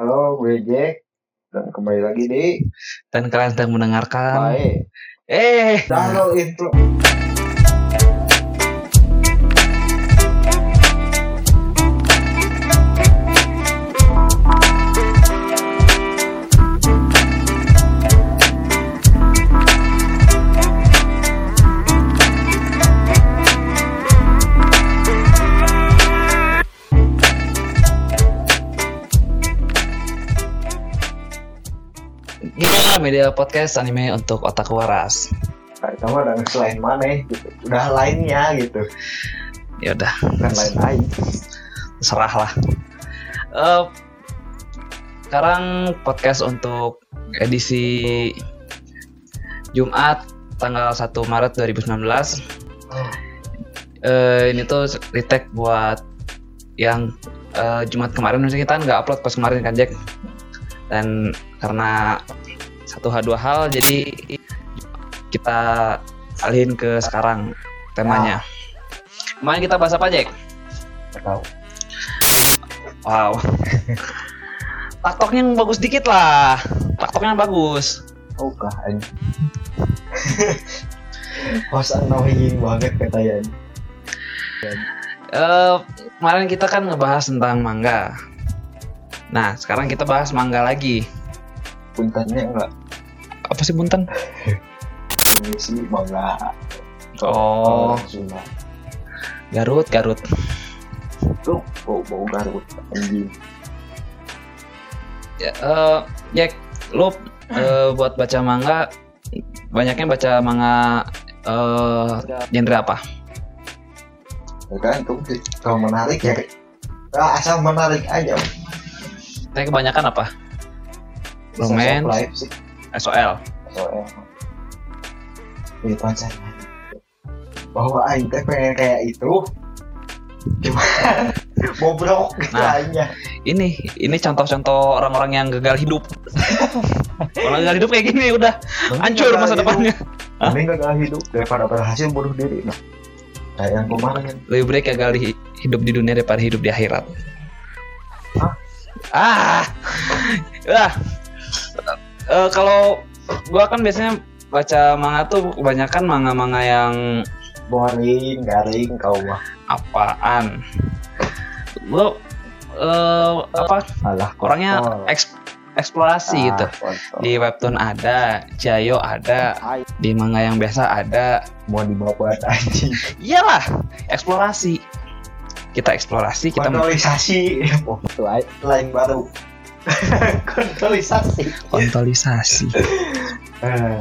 Halo, gue Jack. Dan kembali lagi di dan kalian sedang mendengarkan Bae. eh Daro intro. Media podcast anime untuk otak waras. Nah, itu mah dan selain mana gitu. Udah lainnya gitu. ya udah. Bukan lain lain. serah lah. Eh, sekarang podcast untuk edisi Jumat tanggal 1 Maret 2019 Eh, ini tuh retake buat yang eh, Jumat kemarin. Maksudnya kita nggak upload pas kemarin kan Jack? Dan karena satu hal dua hal jadi kita alihin ke sekarang temanya kemarin kita bahas apa Jack? Tahu. Wow taktoknya yang bagus dikit lah taktoknya bagus Oh, aja. Host annoying banget katanya. Eh, kemarin kita kan ngebahas tentang manga nah sekarang kita bahas manga lagi Puntennya enggak. apa sih bunten? Ini sih bangga. Oh, Sunda. Garut, Garut. Tuh, bau bau Garut anjing. Ya, eh, Jack, lu eh, buat baca manga, banyaknya baca manga eh genre apa? Tergantung sih. Kalau menarik ya Ah, asal menarik aja. Tapi kebanyakan apa? Romance. Live sih. SOL. soalnya di pacar bahwa Aing teh pengen kayak itu gimana bobrok gitu Nah. aja Ini, ini contoh-contoh orang-orang yang gagal hidup. Orang gagal hidup kayak gini udah hancur masa depannya. ini gagal hidup daripada berhasil bunuh diri nah kayak yang kemarin Lebih baik gagal hi- hidup di dunia daripada hidup di akhirat. Hah? Ah, ah. Eh, kalau gua kan biasanya baca manga tuh kebanyakan manga-manga yang boring garing kau mah apaan? Gua eh, apa? alah Orangnya eks- eksplorasi Ah, gitu. kontol. Di webtoon ada, Jayo ada, di manga yang biasa ada. mau dibawa buat anjing Iyalah, eksplorasi. Kita eksplorasi, kita kontrolisasi oh, lain baru kontrolisasi kontolisasi. Eh,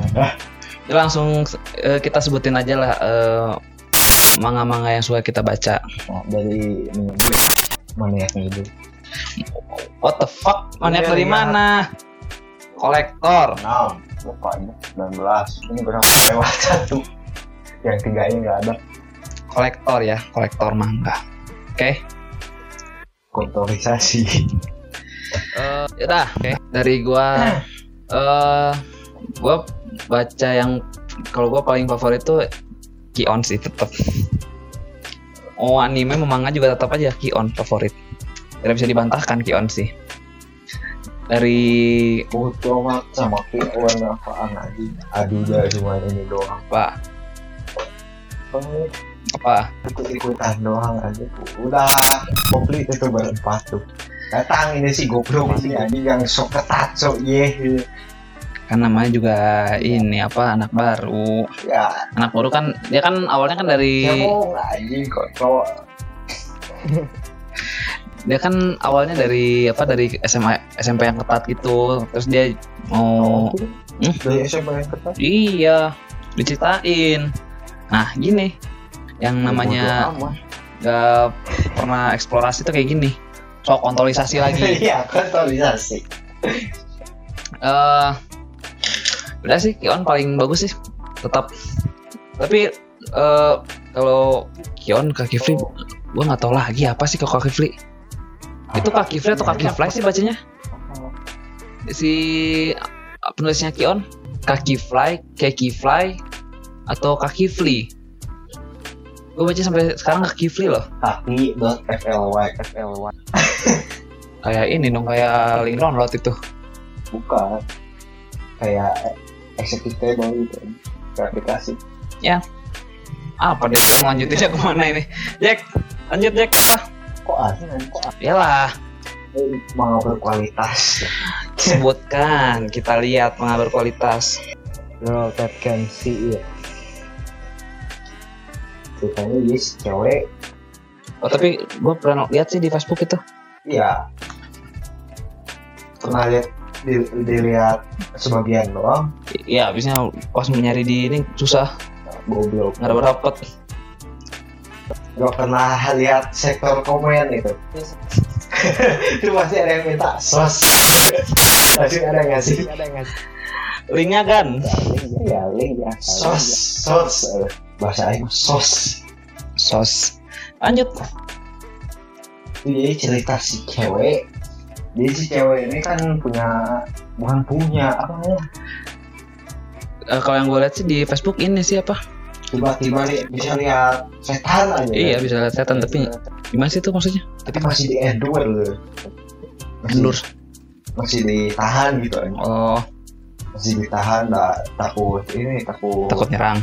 Ya, langsung eh, kita sebutin aja lah eh, manga-manga yang suka kita baca. Nah, dari ini mana yang hidup What the fuck? Maniak Iya, dari iya. mana? Kolektor. enam bapaknya 19 ini berapa lewat satu yang tiga ini nggak ada Kolektor ya, kolektor manga. Oke. kontrolisasi Eh, yaudah, oke. Dari gua eh gua baca yang kalau gua paling favorit tuh Kion sih tetap. Oh anime sama manga juga tetap aja Kion favorit. Tidak bisa dibantahkan Kion sih. Dari butuh amat sama warna apaan aja aduh udah cuma ini doang apa? Apa? ikut ikutan doang aja udah komplit itu berempat tuh datang ini si goblok ini anjing yang sok ketat sok ye Kan namanya juga ini apa anak baru. ya Anak baru kan dia kan awalnya kan dari ya anjing kok kok dia kan awalnya dari apa dari SMA SMP yang ketat gitu. Terus dia mau Hmm? dari SMP yang ketat Iya, diceritain. Nah, gini, yang namanya Bodo amat. gak pernah eksplorasi tuh kayak gini. Soal kontrolisasi lagi. iya kontrolisasi Eh, udah sih, Kion paling bagus sih, tetap. Tapi eh kalau Kion Kak Kifli, gua nggak tahu lagi apa sih Kak Kifli. Itu Kak Kifli atau Kak Kifly sih bacanya? Si penulisnya Kion, Kaki Fly, Keki Fly, atau Kaki Fly. Gue baca sampai sekarang Kaki Fly loh. tapi dot fly fly kayak ini dong kayak link download itu. Bukan. Kayak executable gitu ke aplikasi. Apa deh Jack lanjutinnya ke mana ini? Jack lanjut Jack. Apa? Kok aneh kok Yalah. Aneh mau berkualitas. Sebutkan kita lihat mengapa berkualitas. Girl that can see it ceritanya dia si cewek. Oh tapi gue pernah lihat sih di Facebook itu. Iya. Pernah lihat di, dilihat sebagian doang. Iya, habisnya pas nyari di ini susah. Goblok. Nggak dapat dapet. Gak pernah lihat sektor komen itu. Itu pasti ada yang minta sos. Pasti ada yang ngasih. Ada yang ngasih linknya kan ya link ya. Sos sos bahasa Aing sos. Sos. Lanjut. Jadi cerita si cewek. Jadi si cewek ini kan punya bukan punya apa namanya? Eh, kalau yang gue lihat sih di Facebook ini sih apa? Tiba-tiba li- bisa lihat setan aja iya bisa lihat setan tapi gimana sih itu maksudnya? Tapi masih di endure loh. Masih, Mundur. masih ditahan gitu kan oh. Masih ditahan tak takut ini takut takut nyerang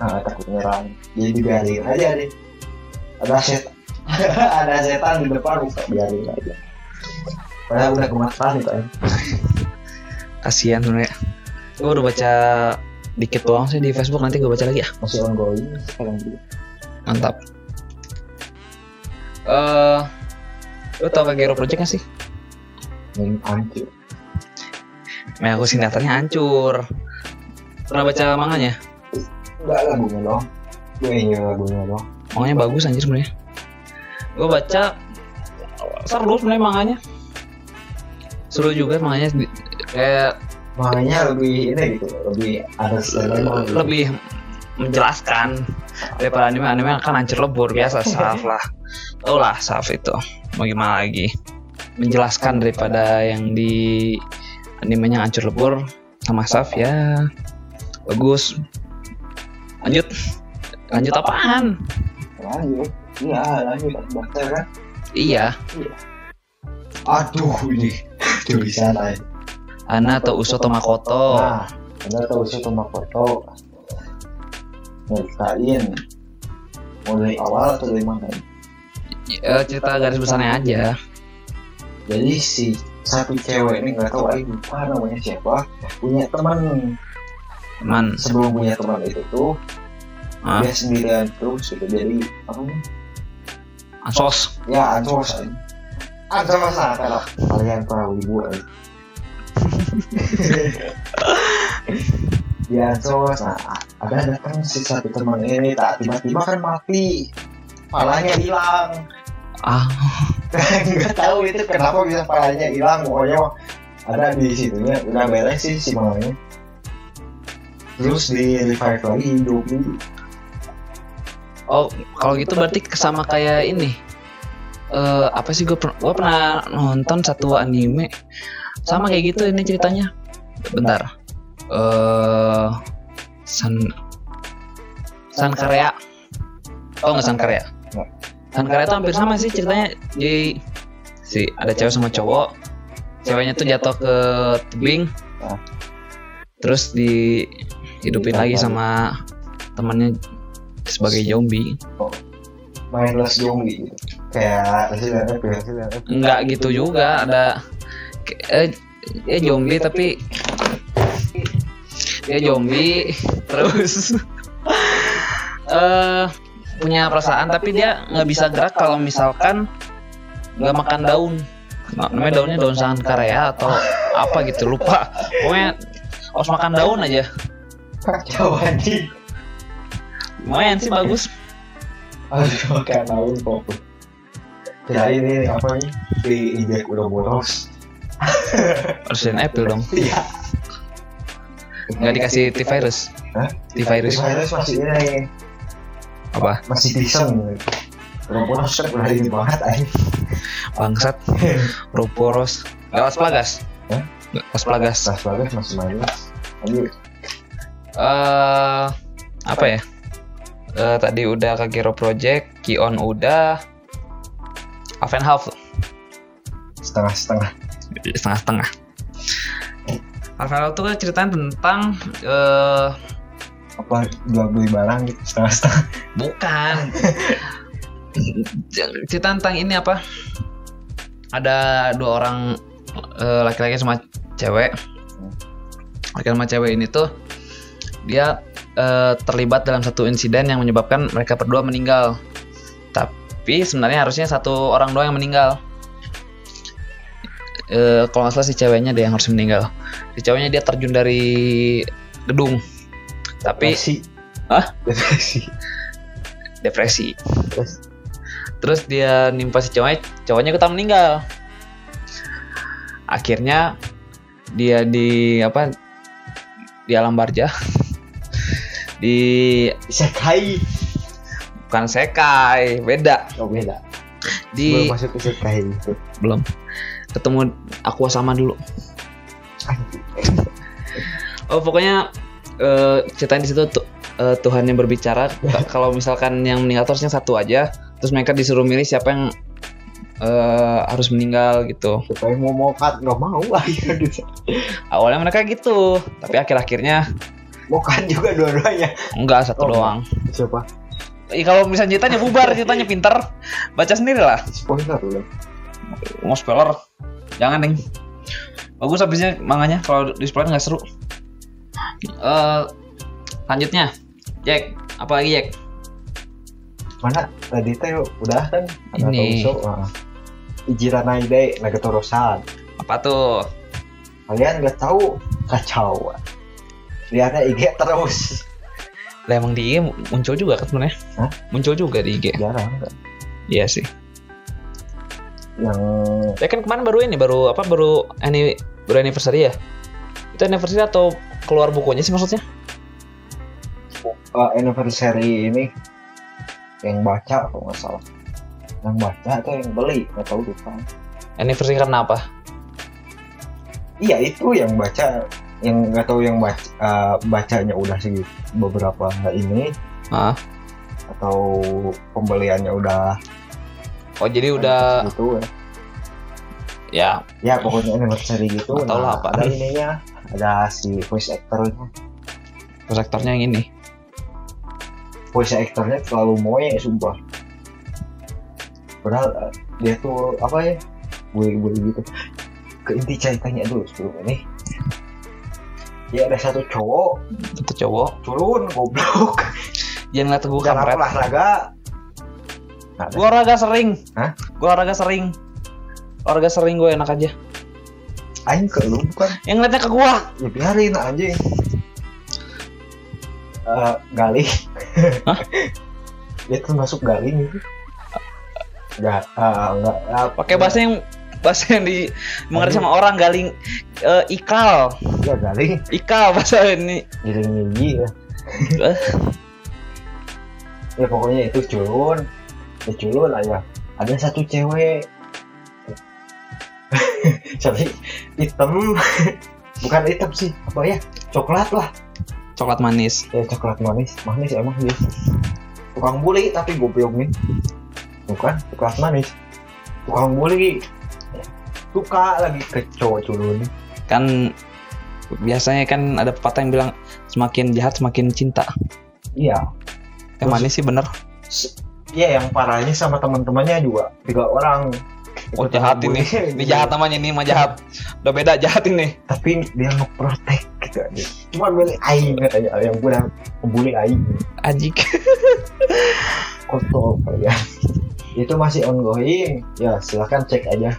nah, takut nyerang jadi dibiarin aja deh ada set ada setan di depan bisa biarin aja. Padahal udah kemasan itu kan kasihan sebenarnya gue udah baca dikit doang sih di Facebook nanti gue baca lagi ya. Masih ongoing sekarang juga. Mantap. Eh lo tau Kagero Project gak sih? main hancur. Nah, aku singkatannya hancur. Pernah baca manganya? Enggak lagunya dong gue ingin lagunya dong Manganya bagus anjir sebenarnya. Gue baca seru sebenarnya manganya. Seru juga manganya kayak makanya lebih ini gitu lebih ada sebenarnya lebih menjelaskan daripada anime. Anime kan hancur lebur biasa saf lah. Tau lah saf itu mau gimana lagi. Menjelaskan daripada yang di animenya hancur lebur sama saf ya. Bagus lanjut. Lanjut apaan? Lanjut. Iya lanjut. Dokter kan? Iya. Aduh ini tulisan aja Ana atau Uso atau Makoto Nah, anda tahu sih sama foto nyeritain. Mau dari awal atau dari mana? Eh, cerita garis besarnya aja. Jadi si satu cewek ini nggak tahu lagi lupa namanya siapa. Punya teman man sebelum punya teman itu tuh ah, dia sendirian terus gitu jadi apa nih ansos. Ya ansos. Ansos lah kalau kalian para ibu aja ya ansos nah ada datang si satu teman ini tak tiba-tiba kan mati. Palanya hilang. Ah. Nggak tahu itu kenapa bisa palanya hilang pokoknya. Ada di situnya udah beres sih si mamanya terus di revive lagi hidup nih Oh, kalau gitu berarti sama kayak ini. Eh apa sih gue per gua pernah nonton satu anime sama kayak gitu ini ceritanya. Bentar. Eh San San Korea. Oh nggak San. Nggak. San Korea itu hampir sama sih ceritanya. Jadi si ada cewek sama cowok. Ceweknya tuh jatuh ke tebing. Ah. Terus dihidupin lagi sama temannya sebagai zombie. mindless zombie. Gitu kayak Resident Evil Enggak gitu juga. ada eh, dia zombie tapi dia zombie. terus. Eh punya perasaan tapi dia nggak bisa gerak kalau misalkan nggak makan daun. Nah, namanya daunnya daun sangkarea atau apa gitu lupa. Pokoknya harus makan daun aja kacau anjing lumayan sih bagus. aduh kayak daun kok kira ini apa nih di injek udah boros. Resident Evil dong. Iya. Nggak dikasih T-virus? Hah? T-virus? Virus masih ini. Apa? Masih tiseng udah boros kan udah ini banget anjing. Bangsat. Roboros Galas Plagas? Galas Plagas tas bagus masih mindless lanjut eh apa ya? Eh tadi udah Kagero Project Kion udah Half and Half Star setengah-setengah. Setengah-setengah Alvarado tuh kan ceritanya tentang eh apa jual beli barang gitu setengah-setengah. Bukan. Cerita tentang ini apa? Ada dua orang laki-laki sama cewek. Laki-laki sama cewek ini tuh dia eh, terlibat dalam satu insiden yang menyebabkan mereka berdua meninggal. Tapi sebenarnya harusnya satu orang doang yang meninggal. Eh, kalau nggak salah si ceweknya dia yang harus meninggal. Si ceweknya dia terjun dari gedung. Tapi depresi. Hah? depresi. Depresi. Terus terus dia nimpa si cowoknya cowoknya ikutan meninggal. Akhirnya dia di apa di alam barja di isekai bukan sekai beda. Oh beda. Di belum masuk isekai itu belum. Ketemu aqua sama dulu. Oh pokoknya eh ceritanya di situ tu- eh, Tuhan yang berbicara. K- kalau misalkan yang meninggal tuh harusnya satu aja terus mereka disuruh milih siapa yang eh, harus meninggal gitu. Supaya mau mau cut nggak mau akhirnya awalnya mereka gitu tapi akhir-akhirnya mau cut juga dua-duanya. Enggak satu Oh, doang. Siapa? Ih, kalau misalnya ceritanya bubar ceritanya pinter baca sendiri lah. Spoiler loh mau spoiler? Jangan nih bagus habisnya manganya kalau di spoiler nggak seru. Eh lanjutnya. Jack apa lagi Jack? Mana? Tadi teh udah kan? Ini. Naruto, ah. Ijiranai de Nagatoro-san apa tuh? Kalian nggak tahu? Kacau lihatnya IG terus. Lah emang di IG muncul juga kan sebenarnya? Hah? muncul juga di IG jarang nggak? iya sih. Yang ya kan kemarin baru ini baru apa baru ini baru anniversary ya? Itu anniversary atau keluar bukunya sih maksudnya? Uh, anniversary ini. Yang baca kalau nggak salah. Yang baca atau yang beli nggak tahu lupa. Anniversary karena apa? Iya itu yang baca yang nggak tahu yang baca uh, bacanya udah sih beberapa ini. Ah atau pembeliannya udah oh jadi udah gitu ya. Ya. Ya pokoknya anniversary gitu. Nggak tahu lah apa. ada ininya. Ada si voice actornya. Sektornya yang ini. Voice actornya terlalu moe sumpah. Padahal uh, dia tuh apa ya? Gue gue gitu. Ke inti ceritanya dulu sebelum ini ya ada satu cowok. Itu cowok? Turun goblok. Jangan ngeliat gue jangan kampret. olahraga. Gue olahraga sering. Hah? gue olahraga sering. Olahraga sering gue enak aja. Aing ke lu bukan? Yang ngeliatnya ke gue ya biarin anjing. Eh, galing Hah? dia termasuk galing itu Enggak, ah, enggak, ah, pakai bahasa yang bahasa yang di mengerti sama orang galing eh, ikal. Ya galing. Ikal bahasa ini. Giling gigi ya. Ya pokoknya itu culun. Ya culun aja ada satu cewek. Tapi hitam. Bukan hitam sih apa ya? Coklat lah. Coklat manis. Ya coklat manis. Manis emang dia tukang bully tapi goblok nih bukan coklat manis. Tukang bully suka lagi ke cowok culun kan biasanya kan ada pepatah yang bilang semakin jahat semakin cinta. Iya. Yang manis sih bener. Iya yang parahnya sama teman-temannya juga tiga orang. Oh jahat bully. ini. ini jahat namanya ini mah jahat. Udah beda jahat ini. Tapi dia ngeprotek gitu aja. Cuma milih aing katanya. Yang gue udah membuli aing. Ajik kotor kalian itu masih ongoing. Ya silahkan cek aja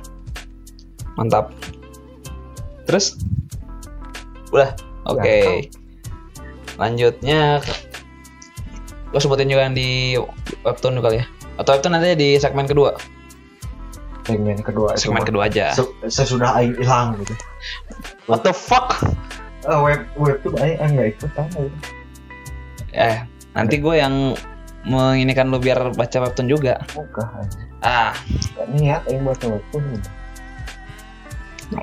mantap. Terus? Udah oke. Ya, lanjutnya lo sebutin juga yang di webtoon juga kali ya. Atau webtoon nanti di segmen kedua. Segmen kedua segmen kedua aja. Se- sesudah aing hilang gitu. What the fuck? Eh, web web tuh aing aing nggak ikutan gitu. eh nanti gue yang menginikan lu biar baca webtoon juga. Bukan ah. Gak niat aing buat web tuh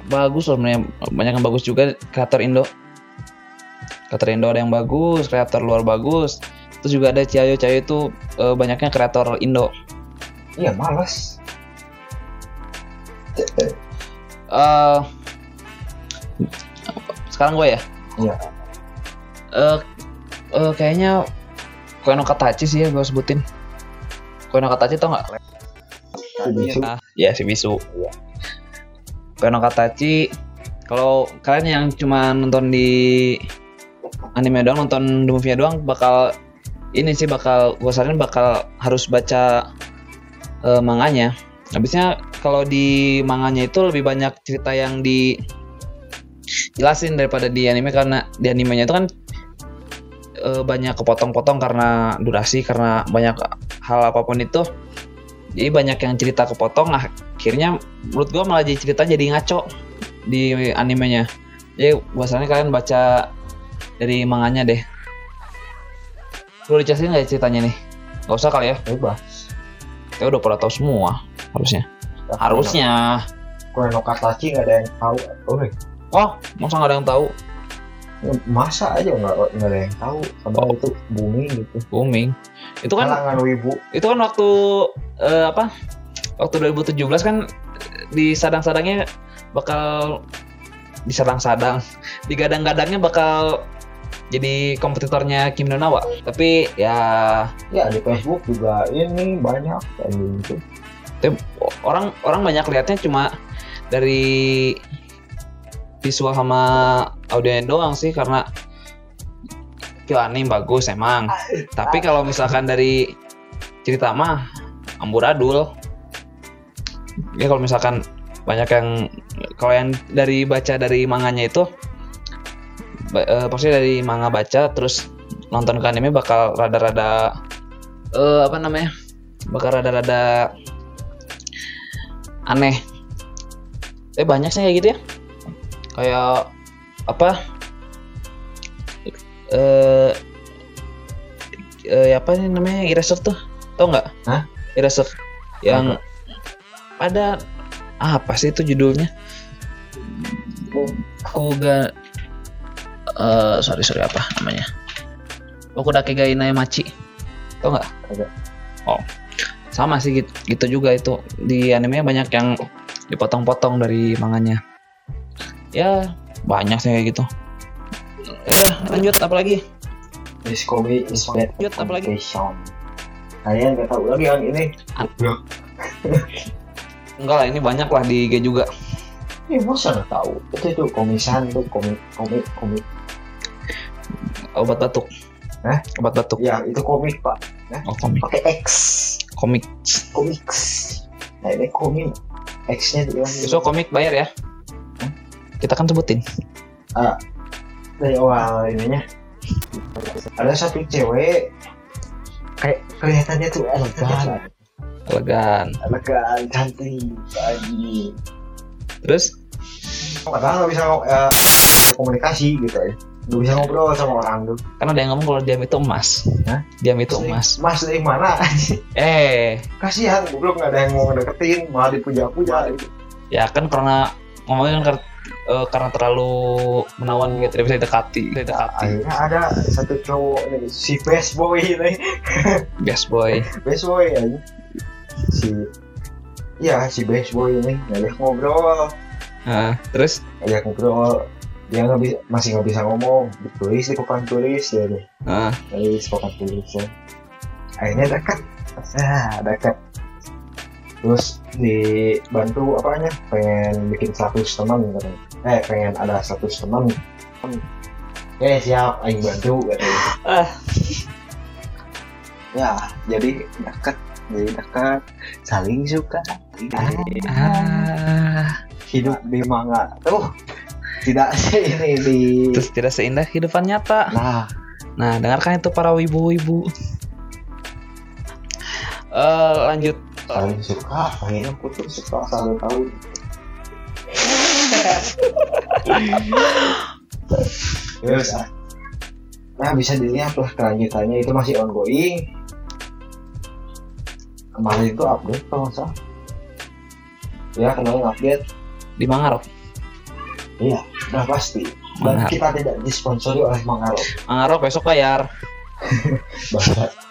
bagus loh sebenarnya banyak yang bagus juga kreator Indo kreator Indo ada yang bagus kreator luar bagus terus juga ada Ciayo Ciayo itu eh, banyaknya kreator Indo iya males Eh, sekarang gue ya. Iya. Eh, eh, kayaknya Koe no Katachi sih ya gue sebutin. Koe no Katachi tau nggak? Bisu. Ah, ya si Bisu. Koe no Katachi. Kalau kalian yang cuma nonton di anime doang, nonton di movie doang, bakal ini sih bakal gue saranin bakal harus baca eh, manganya. Habisnya kalau di manganya itu lebih banyak cerita yang di jelasin daripada di anime karena di animenya itu kan eh, banyak kepotong-potong karena durasi karena banyak hal apa pun itu jadi banyak yang cerita kepotong nah, akhirnya menurut gua malah jadi cerita jadi ngaco di animenya jadi bahasanya kalian baca dari manganya deh lu dicasihin nggak ya ceritanya nih Gak usah kali ya Bebas. kita udah pada tahu semua harusnya harusnya Koe no Katachi nggak ada yang tahu. Oh, oh masa nggak ada yang tahu masa aja nggak nggak ada yang tahu. Padahal Oh. itu booming gitu. booming itu kan Kalangan wibu. itu kan waktu eh, apa waktu 2017 kan di sadang-sadangnya bakal disadang-sadang digadang-gadangnya bakal jadi kompetitornya Kim No Nawa tapi ya Ya di Facebook juga ini banyak kayak gitu. tapi orang orang banyak lihatnya cuma dari visual sama audionya doang sih karena anime bagus emang. Tapi kalau misalkan dari cerita mah amburadul ya kalau misalkan banyak yang kalau yang dari baca dari manganya itu eh, pasti dari manga baca terus nonton ke anime bakal rada-rada eh apa namanya bakal rada-rada aneh. Eh banyak sih kayak gitu ya. Kayak apa eh eh apa sih namanya? Eraser tuh tau nggak? Hah? eraser yang ada apa sih itu judulnya? Aku gak eh sorry sorry apa namanya? Aku udah kayak Gaina Machi tau nggak? Oh sama sih gitu, gitu juga itu. Di animenya banyak yang dipotong-potong dari manganya. Ya banyak sih kayak gitu udah lanjut apa lagi This comedy is bad Lanjut, apa lagi? Kalian nggak tahu lagi yang ini. Enggak lah ini banyak lah di IG juga Ya masa nggak tahu? Itu itu komisan tuh komik komik komik. obat batuk Hah? obat batuk Ya itu komik pak. oh komik Pakai X. komik Komiks. Nah ini komik. X-nya di mana? besok komik bayar ya kita kan sebutin dari awal ininya ada satu cewek kayak kelihatannya tuh elegan elegan elegan cantik lagi terus padahal nggak bisa uh, komunikasi gitu ya nggak bisa ngobrol sama orang tuh kan ada yang ngomong kalau diam itu emas Hah? diam itu emas mas dari mana eh kasihan goblok nggak ada yang mau deketin malah dipuja-puja gitu. ya kan karena ngomongnya kan eh, karena terlalu menawan gitu tidak bisa didekati. Didekati. Akhirnya ada satu cowok nih si best boy ini. Best boy. Best boy aja si ya si best boy ini ngajak ngobrol. Nah, terus? Ngajak ngobrol. Dia nggak bisa masih nggak bisa ngomong. Ditulis di papan tulis ya deh. Nah, tulis papan tulis ya. Akhirnya dekat. Nah dekat terus dibantu apanya pengen bikin status teman katanya. Eh pengen ada status teman. Eh siap aing bantu katanya. Ah. ya jadi dekat jadi dekat. Saling suka. Ah. Hidup di manga tuh tidak sih ini. Di terus tidak seindah kehidupan nyata. Nah. Nah dengarkan itu para wibu-wibu. Eh lanjut saling suka akhirnya putus setelah satu tahun. Terus, ah. nah bisa dilihat lah kelanjutannya. Itu masih ongoing. Kemarin itu update kalau nggak salah. Ya kemarin update. Di Mangarok udah pasti. Dan Mangarok. kita tidak disponsori oleh Mangarok Mangarok besok bayar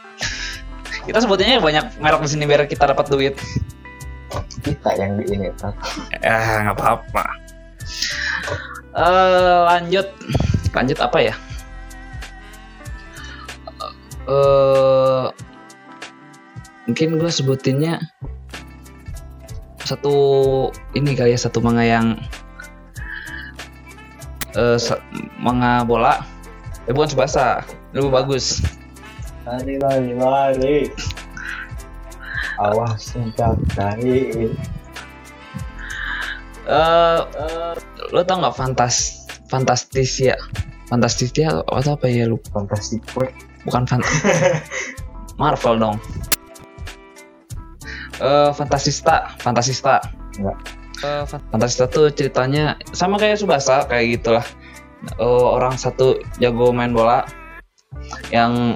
kita sebutnya banyak merek di sini biar kita dapat duit kita yang di ini kan Ya nggak apa-apa. Eh lanjut, lanjut apa ya? Eh mungkin gue sebutinnya satu ini kali ya satu manga yang eh sa- manga bola, eh bukan subasa, lebih bagus. Lari lari lari awas singkat dari Eh lo tau nggak fantas fantastis ya? Fantastis ya atau apa ya lu? fantastic four bukan fan Marvel dong Eh Fantasista Fantasista Enggak. Fan- Fantasista tuh ceritanya sama kayak Subasa kayak gitulah Eh, orang satu jago main bola yang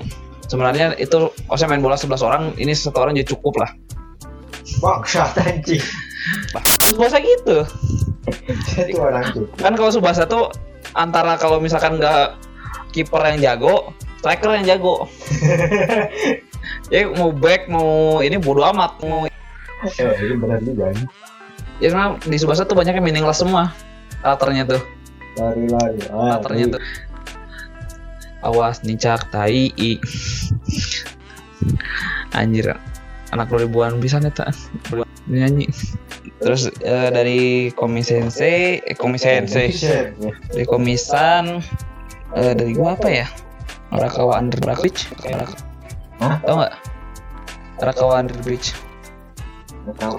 sebenarnya itu osnya main bola 11 orang ini satu orang jadi cukup lah. Bangsat anjing. Subasa gitu. Jadi orang tuh. Kan kalau Subasa tuh antara kalau misalkan nggak kiper yang jago striker yang jago. Ya mau back mau ini bodo amat mau eh itu benar juga ya karena di Subasa tuh banyak yang meaningless semua karakternya tuh. Lari lari karakternya tuh awas nicak tai i. anjir anak 2000-an bisa nih tak nyanyi. Terus eh, dari komisense eh, komisense dari komisan eh, dari gua apa ya? Arakawa Under Bridge. Hah? tau nggak? Arakawa Under Bridge. Nggak tahu.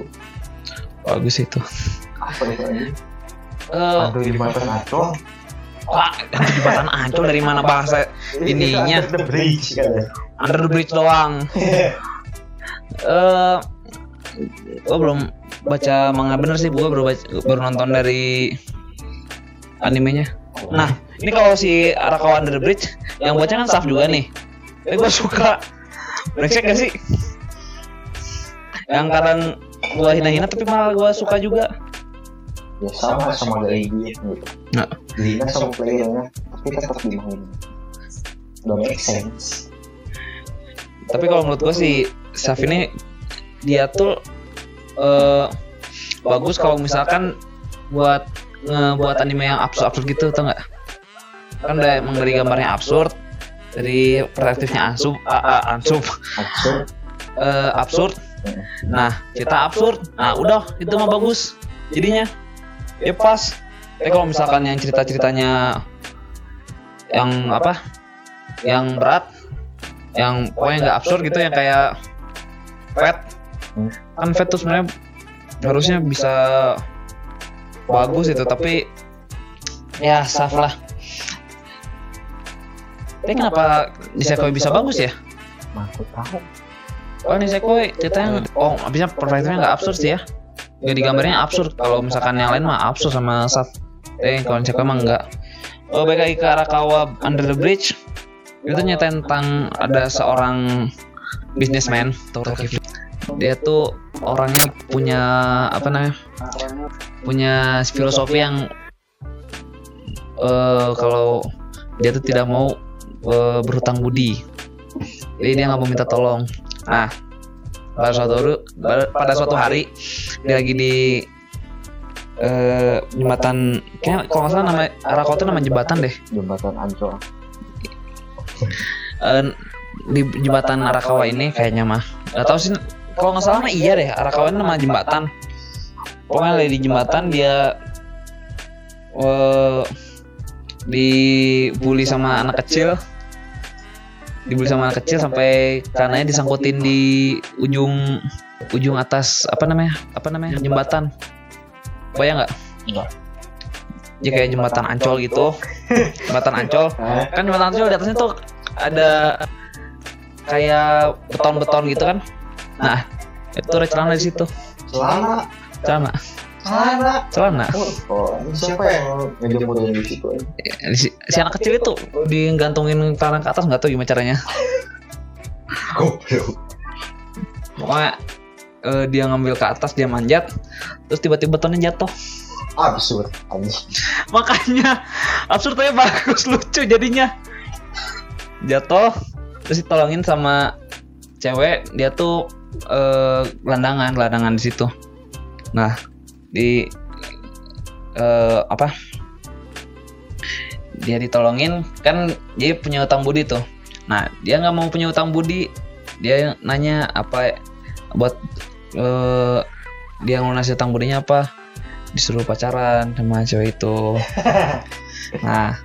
Bagus itu. Apa itu anjing? Eh aduh di mata acong wah jembatan ancol dari mana bahasa Ininya. the bridge kan Under the Bridge doang. Eh gua belum baca manga. Bener sih gua baru baca, baru nonton dari animenya. Nah ini kalau si Arakawa Under the Bridge yang baca kan staff juga nih. Tapi gua suka. Brengsek gak sih? Yang kadang gua hina-hina tapi malah gua suka juga. Ya sama sama dari dia gitu. Nah. Dihina sama playernya tapi tetap dimainin udah make sense. tapi kalau menurut gua si staff ini dia tuh eh bagus kalau misalkan buat ngebuat anime yang absurd-absurd gitu tau nggak? Kan udah emang dari gambarnya absurd dari perspektifnya ansub a, ansub absurd. Eh, absurd. Nah cerita absurd. Nah udah itu mah bagus jadinya. Ya pas tapi kalau misalkan yang cerita ceritanya yang apa yang berat yang pokoknya nggak absurd gitu yang kayak Hmm. kan Fat tuh sebenarnya harusnya bisa bagus itu tapi ya saf lah tapi kenapa Nisekoi bisa bagus ya? Aku tahu Oh Nisekoi ceritanya oh bisa perspektifnya nggak absurd sih ya? Gak digambarnya absurd kalau misalkan yang lain mah absurd sama saf. Eh kalau Nisekoi emang enggak. Oh balik lagi ke Arakawa Under the Bridge. Itu nyatain tentang ada seorang businessman Toroki dia tuh orangnya punya apa namanya punya filosofi yang eh kalau dia tuh tidak mau eh, berhutang budi. Jadi dia nggak mau minta tolong. Nah pada suatu pada suatu hari dia lagi di eh, jembatan kayak kalau nggak salah nama Arako itu nama jembatan deh. Jembatan ancol Eh, di jembatan Arakawa ini kayaknya mah. Nggak tahu sih kalau nggak salah mah iya deh Arakawa ini nama jembatan. Pokoknya di jembatan dia eh dibully sama anak kecil. Dibully sama anak kecil sampai karenanya disangkutin di ujung ujung atas apa namanya apa namanya jembatan bayang nggak? Nggak. ya kayak jembatan ancol gitu. Jembatan ancol. Kan jembatan ancol di atasnya tuh ada kayak beton-beton gitu kan? Nah itu ada celana di situ. Celana. Celana. Celana. Celana. Oh ini siapa yang ngejemur di situ? Eh, si, si anak kecil itu digantungin celana ke atas nggak tahu gimana caranya? Goblok. Pokoknya eh, dia ngambil ke atas dia manjat terus tiba-tiba betonnya jatuh absurd makanya absurd tapi bagus lucu jadinya jatuh terus ditolongin sama cewek dia tuh eh, gelandangan gelandangan di situ Nah, di eh apa? Dia ditolongin kan dia punya utang budi tuh. Nah, dia nggak mau punya utang budi. Dia nanya apa buat eh dia ngasih utang budinya apa? Disuruh pacaran sama cewek itu. Nah,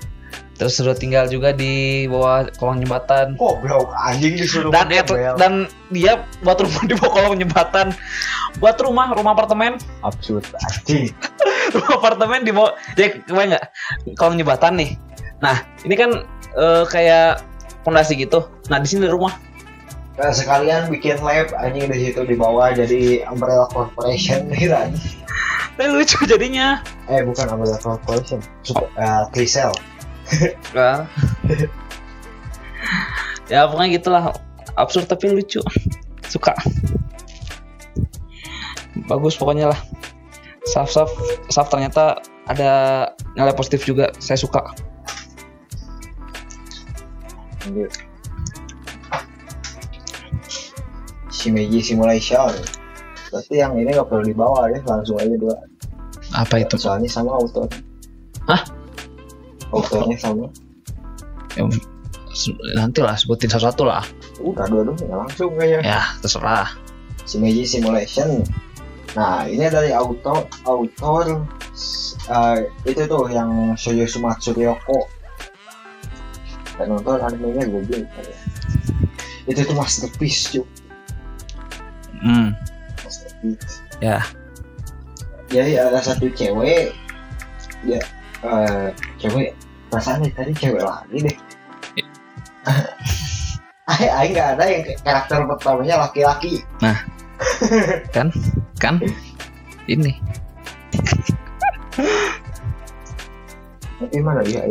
terus suruh tinggal juga di bawah kolong jembatan. Goblok anjing disuruh Dan itu, dan dia buat rumah di bawah kolong jembatan. Buat rumah, rumah apartemen, absurd anjing. rumah apartemen di bawah. Ya, kebayang nggak? Kolong jembatan nih. Nah, ini kan eh, kayak fondasi gitu. Nah, di sini rumah. Nah, sekalian bikin lab anjing di situ di bawah jadi umbrella corporation gitu anjing. Tapi lucu jadinya. Eh bukan umbrella corporation, Sup- eh, Clisel. Nah. ya pokoknya gitulah absurd tapi lucu suka bagus pokoknya lah Saf Saf Saf ternyata ada nilai positif juga saya suka Lanjut. Shimeji Simulation. Berarti yang ini nggak perlu dibawa ya, langsung aja dua. apa itu Soalnya sama auto. Hah? Autonya sama. Ya, nanti lah sebutin satu-satu lah Udah dua-duanya langsung kayaknya. ya terserah Shimeji Simulation. Nah, ini dari auto autor eh, itu tuh yang Shoyosumatsu Ryoko. Dan nonton animenya gue bilang. Itu tuh masterpiece cuy. Hmm. Ya. Jadi ada satu cewek, ya eh, cewek nih tadi cewek lagi deh. Aing nggak ada yang karakter pertamanya laki-laki. kan kan ini Tapi mana dia?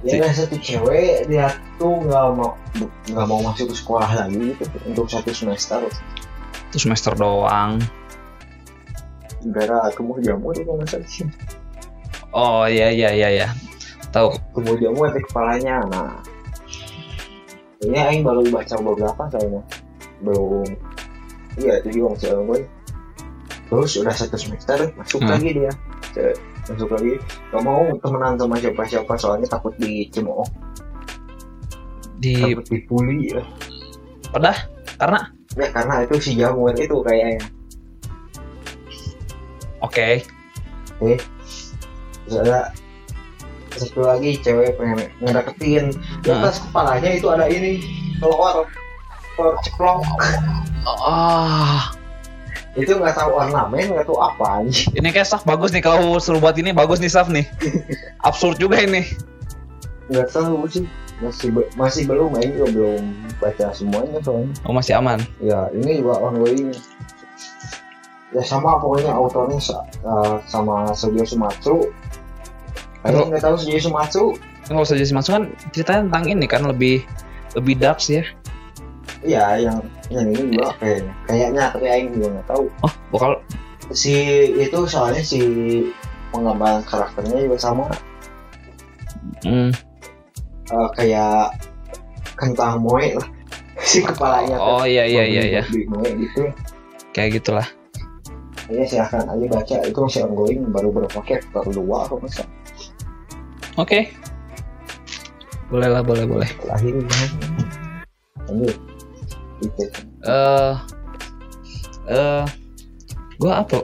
Ya ada satu cewek dia tuh nggak mau nggak mau masuk ke sekolah lagi gitu untuk satu semester. Itu semester doang Gara kemu jamu tuh nggak salah sih. oh iya iya iya ya tahu Kemu jamu ada kepalanya. Nah, ini aing baru baca beberapa kayaknya. Belum. Iya itu juga masih gue. Terus udah satu semester masuk Hmm. lagi dia. Masuk lagi. Gak mau temenan sama siapa-siapa soalnya takut dicemooh, di takut dipuli ya. pedah karena Ya karena itu si jamuan itu kayaknya. oke. Terus ada satu lagi cewek pengen ngedeketin. Di Nah. atas kepalanya itu ada ini telur. Telur ceplok. Ah. Itu nggak tahu ornamen nggak tahu apa anjing. Ini kayak Saf bagus nih. Kalau suruh buat ini bagus nih Saf nih. Absurd juga ini. Nggak tahu sih masih be- masih belum ini juga belum baca semuanya soalnya. Oh masih aman? Ya ini juga ongoing. Ya sama pokoknya autornya sa- eh, sama Sujo Sumatsu. Kalau- nggak tahu Sujo Sumatsu? Kalau saja masuk kan ceritanya tentang ini kan lebih lebih dark sih ya. Iya, yang yang ini juga kayaknya. Kayaknya tapi Aing juga nggak tahu. oh bakal Si itu soalnya si pengembangan karakternya juga sama. Hmm, eh, kayak kentang moe lah. Si kepalanya oh iya iya iya iya moe gitu. kayak gitulah Ya silahkan aja baca itu masih ongoing baru berapa chapter dua nggak salah. oke boleh lah boleh boleh Terakhir Lanjut. Gitu. eh eh gua apa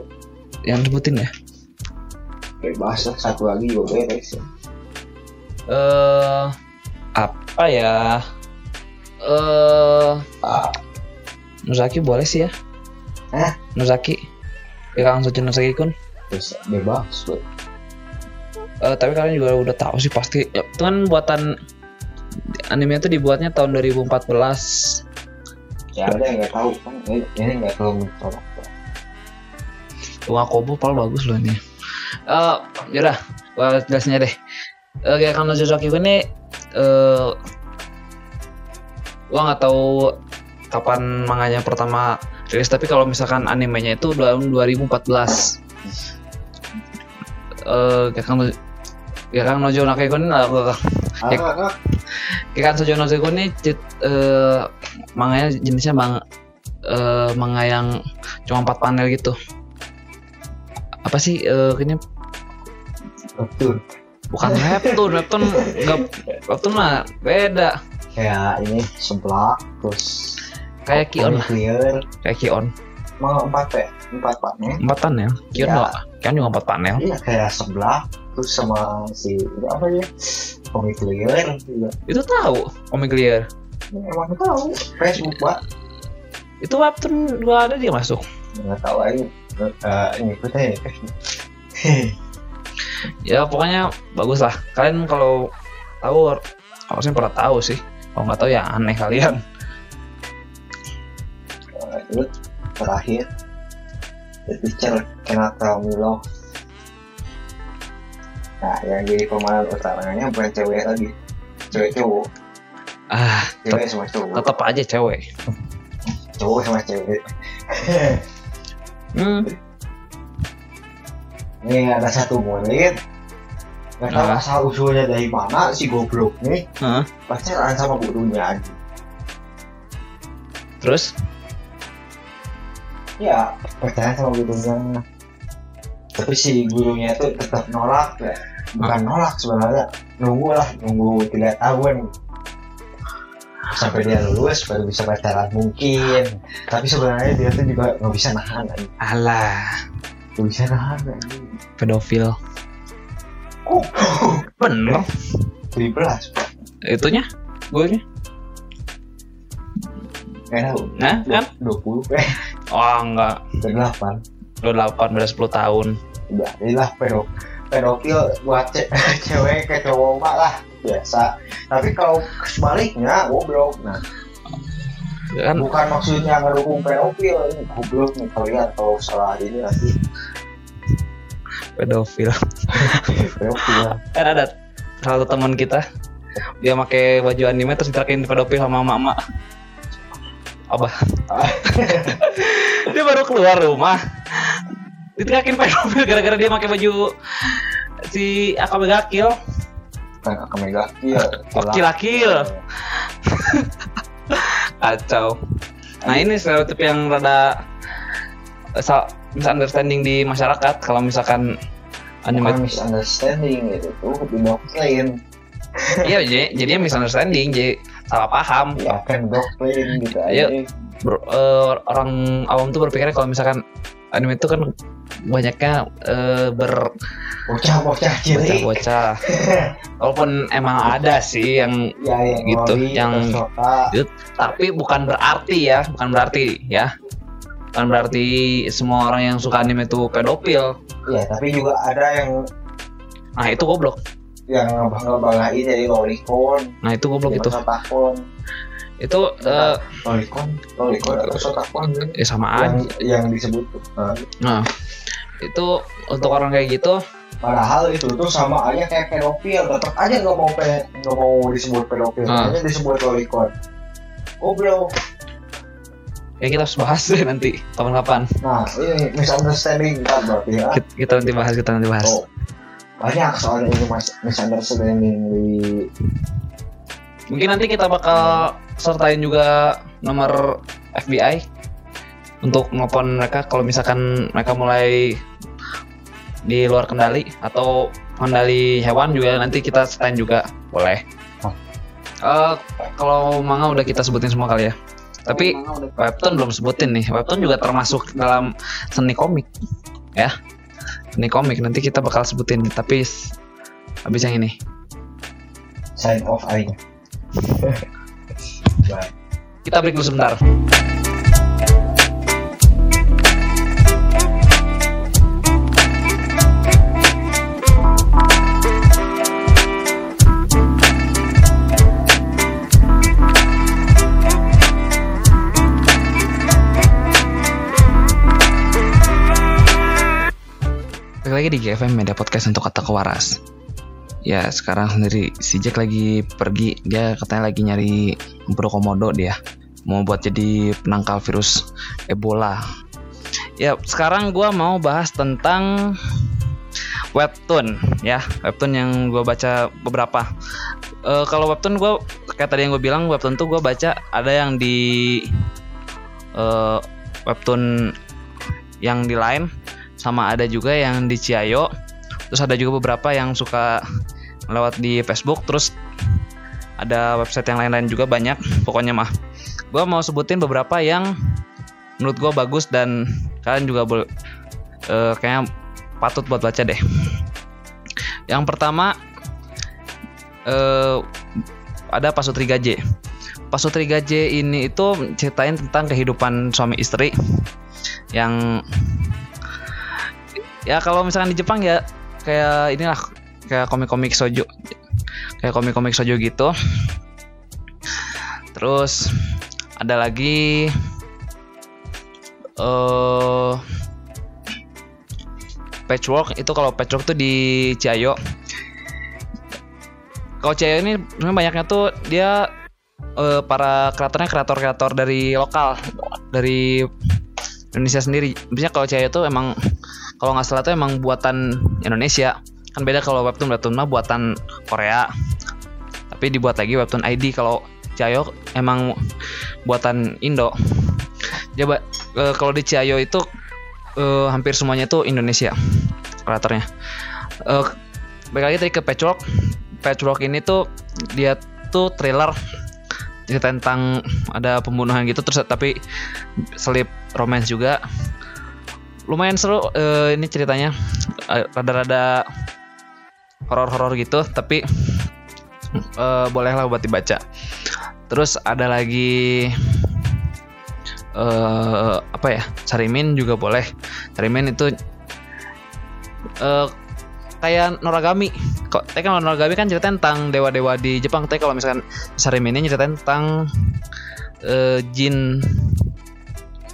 yang sebutin ya Bebas lah satu lagi juga beres eh apa ya eh Ah, Nuzaki boleh sih ya Hah? Nuzaki ya Kang Sojo Nuzaki kun terus bebas. Bro. Eh, tapi kalian juga udah tahu sih pasti ya, itu kan buatan anime itu dibuatnya tahun 2014 Ya ada yang nggak tahu kan ini ini nggak terlalu mencolok. Wah Kobo pal bagus loh ini Eh, yaudah jelasin aja deh Eh, kayak Kano Josaki ini eh gua nggak tahu kapan manganya pertama rilis tapi kalau misalkan animenya itu tahun 2014 eh kayak Kano kayak Kano Josaki ini. Kikan Sojo no Seiko ini cit, eh, manganya jenisnya mang eh, manga yang cuma empat panel gitu. apa sih eh kayaknya betul bukan webtoon webtoon nggak webtoon mah beda. Kayak ini sebelah terus kayak Kion clear? Kayak Kion. Mau empat ya? Empat panel empat panel Kion Ya. Kion juga empat panel iya kayak sebelah terus sama si ini apa ya? Komik clear juga. Itu tahu Omega Clear? Ini emang tahu. Facebook pak. Itu webtoon gua ada dia masuk. Nggak tahu aja Eh, ngikutnya ya ya pokoknya bagus lah. Kalian kalau tahu harusnya pernah tahu sih. Kalau nggak tahu ya aneh kalian. Terakhir The Teacher Cannot Tell Me Love nah yang jadi pemeran utamanya bukan cewek lagi. Cewek cowok. Ah cewek sama cowok. tetap aja cewek. Cowok sama cewek. Hmm. Ini ada satu murid. Nggak tahu Ah. asal usulnya dari mana si goblok nih Hah? pacaran sama gurunya terus? Ya pacaran sama gurunya. Tapi si gurunya itu tetap nolak ya. Bukan nolak sebenarnya. Nunggu lah nunggu tiga tahun. Sampai dia lulus baru bisa pacaran mungkin. Tapi sebenarnya dia tuh juga nggak bisa nahan alah. Nggak bisa nahan. Pedofil. Oh bener belas. Itunya? Gue nya nggak tahu nah kan? dua puluh. Eh. Oh enggak. Delapan. Udah 8 udah 10 tahun. Ya inilah pedo pedofil buat ce cewek ke cowok mah lah biasa. Tapi kalau sebaliknya goblok. Nah kan? bukan maksudnya ngedukung pedofil ini goblok nih kalian kalau salah ini nanti pedofil. Pedofil. Kan ada salah satu teman kita dia pakai baju anime terus diterakin pedofil sama mama abah dia baru keluar rumah. Diterakin pedofil gara-gara dia pakai baju si Akame ga Kill. Kan akan mega iya Kill-Kill. kacau. Nah ini stereotip yang rada eh, misunderstanding di masyarakat kalau misalkan anime bukan misunderstanding gitu tuh didoktrin iya jadi jadinya misunderstanding jadi salah paham. Ya kan doktrin gitu Iya. aja. Eh, orang awam tuh berpikirnya kalau misalkan anime itu kan banyaknya eh, ber bocah-bocah cilik. Bocah-bocah. Walaupun emang ada sih yang ya yang Gitu, loli, yang- suka. tapi bukan berarti ya bukan berarti ya bukan berarti semua orang yang suka anime itu pedofil. Ya tapi juga ada yang nah itu goblok. yang ngebangga-banggain jadi lolicon. Nah itu goblok itu. sotakon itu eh, lolicon? Lolicon atau sotakon ya sama yang aja. yang disebut Nah, nah itu untuk orang kayak gitu. padahal itu tuh sama aja kayak pedofil. Tetap aja nggak mau pe nggak mau disebut pedofil. Ah. hanya disebut lolicon. Goblok ya kita harus bahas deh nanti kapan-kapan nah ini misunderstanding kan berarti ya kita, kita nanti bahas kita nanti bahas Oh, banyak soalnya ini misunderstanding di Mungkin nanti kita bakal sertain juga nomor FBI untuk nelpon mereka kalau misalkan mereka mulai di luar kendali atau kendali hewan juga nanti kita sertain juga boleh. Oh. Eh, kalau manga udah kita sebutin semua kali ya. Tapi webtoon belum sebutin nih. Webtoon juga termasuk dalam seni komik ya. Seni komik nanti kita bakal sebutin tapi habis yang ini. sign off aja Kita break dulu sebentar. Lagi di GFM Media Podcast untuk kata kewaras. Ya sekarang sendiri si Jack lagi pergi dia katanya lagi nyari Bro Komodo dia mau buat jadi penangkal virus Ebola. Ya sekarang gua mau bahas tentang webtoon ya webtoon yang gua baca beberapa. Eh, kalau webtoon gua kayak tadi yang gue bilang webtoon tuh gua baca ada yang di eh, webtoon yang di line sama ada juga yang di Ciayo. Terus ada juga beberapa yang suka lewat di Facebook. Terus ada website yang lain-lain juga banyak. Pokoknya mah gue mau sebutin beberapa yang menurut gue bagus dan kalian juga boleh uh, kayaknya patut buat baca deh. Yang pertama uh, ada Pasutri Gaje. Pasutri Gaje ini itu ceritain tentang kehidupan suami istri yang ya kalau misalkan di Jepang ya kayak inilah kayak komik-komik sojo kayak komik-komik sojo gitu. Terus ada lagi uh, patchwork itu kalau patchwork tuh di Ciayo kalau Ciayo ini banyaknya tuh dia uh, para kreatornya kreator-kreator dari lokal dari Indonesia sendiri. Biasanya kalau Ciayo tuh emang kalau nggak salah tuh emang buatan Indonesia. Kan beda kalau webtoon webtoon mah buatan Korea. Tapi dibuat lagi webtoon ID kalau Ciayo emang buatan Indo. Coba e, kalau di Ciayo itu e, hampir semuanya tuh Indonesia kreatornya. E, balik lagi tadi ke Patchwork. Patchwork ini tuh dia tuh trailer cerita tentang ada pembunuhan gitu terus tapi selip romance juga. Lumayan seru uh, ini ceritanya. Rada-rada horor-horor gitu tapi uh, bolehlah buat dibaca. Terus ada lagi uh, apa ya? Sarimin juga boleh. Sarimin itu uh, kayak Noragami. Kok tapi kan Noragami kan cerita tentang dewa-dewa di Jepang. Tapi kalau misalkan Sarimin ini cerita tentang uh, jin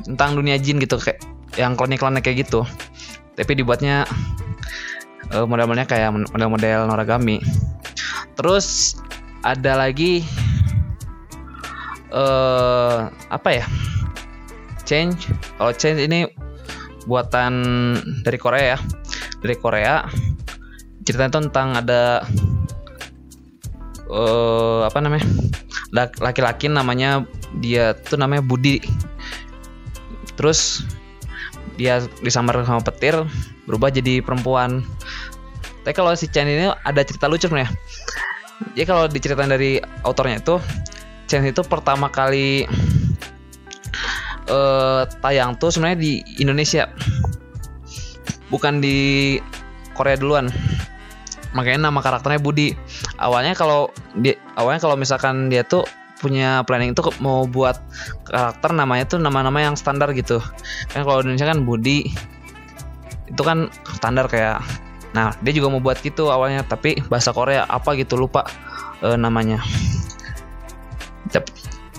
tentang dunia jin gitu kayak yang klonik-klonik kayak gitu. Tapi dibuatnya uh, model-modelnya kayak model-model Noragami. Terus ada lagi uh, apa ya? Change. Kalau change ini buatan dari Korea ya. Dari Korea ceritanya tentang ada uh, apa namanya laki-laki namanya dia tuh namanya Budi. Terus dia disamar sama petir berubah jadi perempuan. Tapi kalau si Chen ini ada cerita lucu sebenarnya. Jadi kalau diceritain dari autornya itu Chen itu pertama kali uh, tayang tuh sebenarnya di Indonesia. Bukan di Korea duluan makanya nama karakternya Budi. Awalnya kalau dia awalnya kalau misalkan dia tuh punya planning itu mau buat karakter namanya tuh nama-nama yang standar gitu. Kan kalau Indonesia kan Budi itu kan standar kayak nah dia juga mau buat gitu awalnya tapi bahasa Korea apa gitu lupa e, namanya.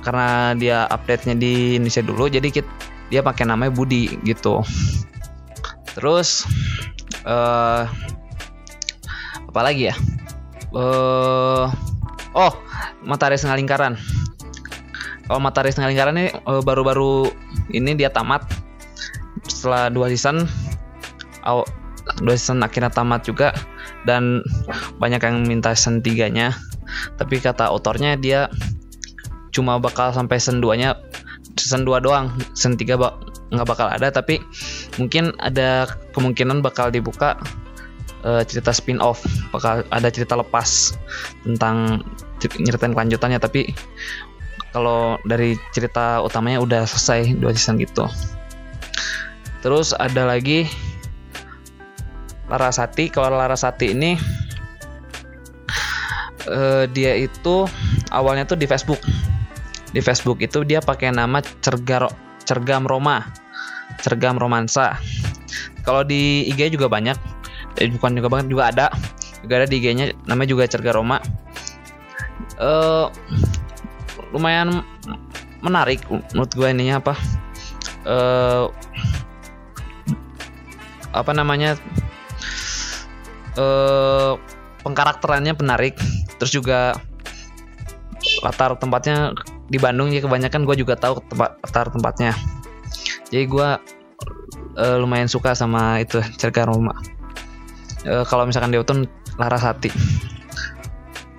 Karena dia update nya di Indonesia dulu jadi kita, dia pakai namanya Budi gitu. Terus uh, lagi ya? Uh, oh Matahari Setengah Lingkaran. Kalau Matahari Setengah Lingkaran ini eh, baru-baru ini dia tamat. Setelah dua season. Aw, dua season akhirnya tamat juga. Dan banyak yang minta season 3 nya tapi kata autornya dia cuma bakal sampai season 2 nya season 2 doang. Season 3 bak nggak bakal ada. Tapi mungkin ada kemungkinan bakal dibuka uh, cerita spin off bakal ada cerita lepas tentang nyeritain kelanjutannya tapi kalau dari cerita utamanya udah selesai dua season gitu. Terus ada lagi Larasati kalau Larasati ini uh, dia itu awalnya tuh di Facebook. Di Facebook itu dia pakai nama Cergar Cergam Roma Cergam Romansa kalau di IG juga banyak eh, bukan juga banget juga ada. Juga ada di IG-nya namanya juga Cerga Roma. Uh, lumayan menarik menurut gue ininya apa. Uh, apa namanya? Uh, pengkarakterannya menarik. Terus juga latar tempatnya di Bandung ya kebanyakan gue juga tahu tempat latar tempatnya. Jadi gue uh, lumayan suka sama itu cerga Roma uh, kalau misalkan di Utun Larasati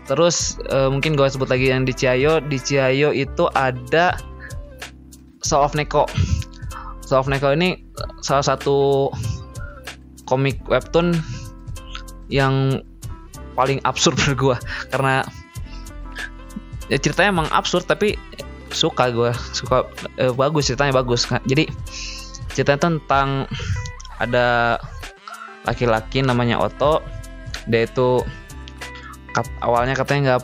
Terus uh, mungkin gue sebut lagi yang di Ciayo. Di Ciayo itu ada Soul of Neko. Soul of Neko ini salah satu komik webtoon yang paling absurd menurut gua karena ya ceritanya emang absurd tapi suka gua suka eh, bagus ceritanya bagus jadi ceritanya tentang ada laki-laki namanya Otto. Dia itu kat- awalnya katanya nggak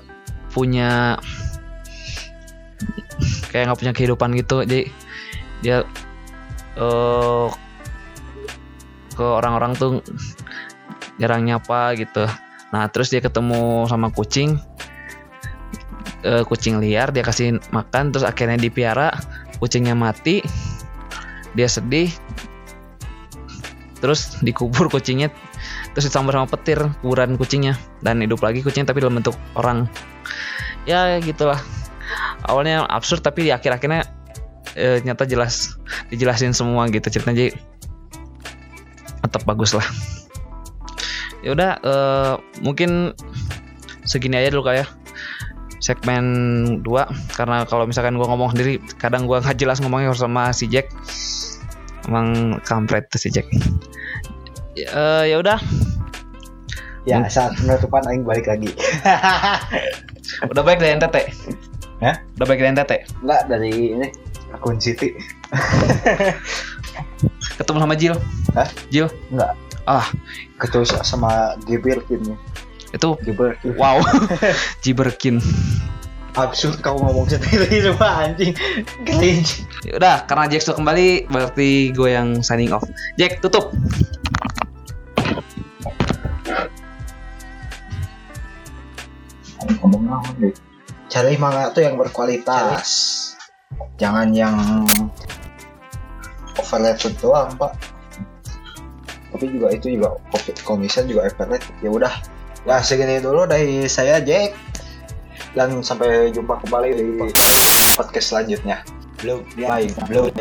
punya kayak nggak punya kehidupan gitu. Jadi dia eh ke orang-orang tuh jarang nyapa gitu. Nah terus dia ketemu sama kucing eh, kucing liar. Dia kasih makan terus akhirnya dipiara. Kucingnya mati. Dia sedih terus dikubur kucingnya terus ditambah sama petir kuburan kucingnya. Dan hidup lagi kucingnya tapi dalam bentuk orang. Ya gitulah. Awalnya absurd tapi di akhir-akhirnya eh, nyata jelas dijelasin semua gitu ceritanya. Jadi tetap bagus lah. Ya udah eh, mungkin segini aja dulu kayak segmen 2 karena kalau misalkan gua ngomong sendiri kadang gua nggak jelas ngomongnya sama si Jack emang kampret tuh si Jack ya eh, ya udah Ya, saat penutupan aing balik lagi. udah baik dari NTT Hah? udah baik dari NTT Enggak dari ini akun Siti. ketemu sama Jill Hah? Jill Enggak. ah Ketemu sama Gibirkin. itu Gibirkin. wow Jiberkin Absurd kau ngomong sendiri cuma anjing. Cringe. Ya udah karena Jack sudah kembali berarti gue yang signing off. Jack tutup. Ngomong naon deh cari manga tuh yang berkualitas. Jangan yang overrated doang pak. Tapi juga itu juga komisan juga overrated. Ya udah. Ya segini dulu dari saya Jack dan sampai jumpa kembali di podcast selanjutnya. Belum, bye. Belum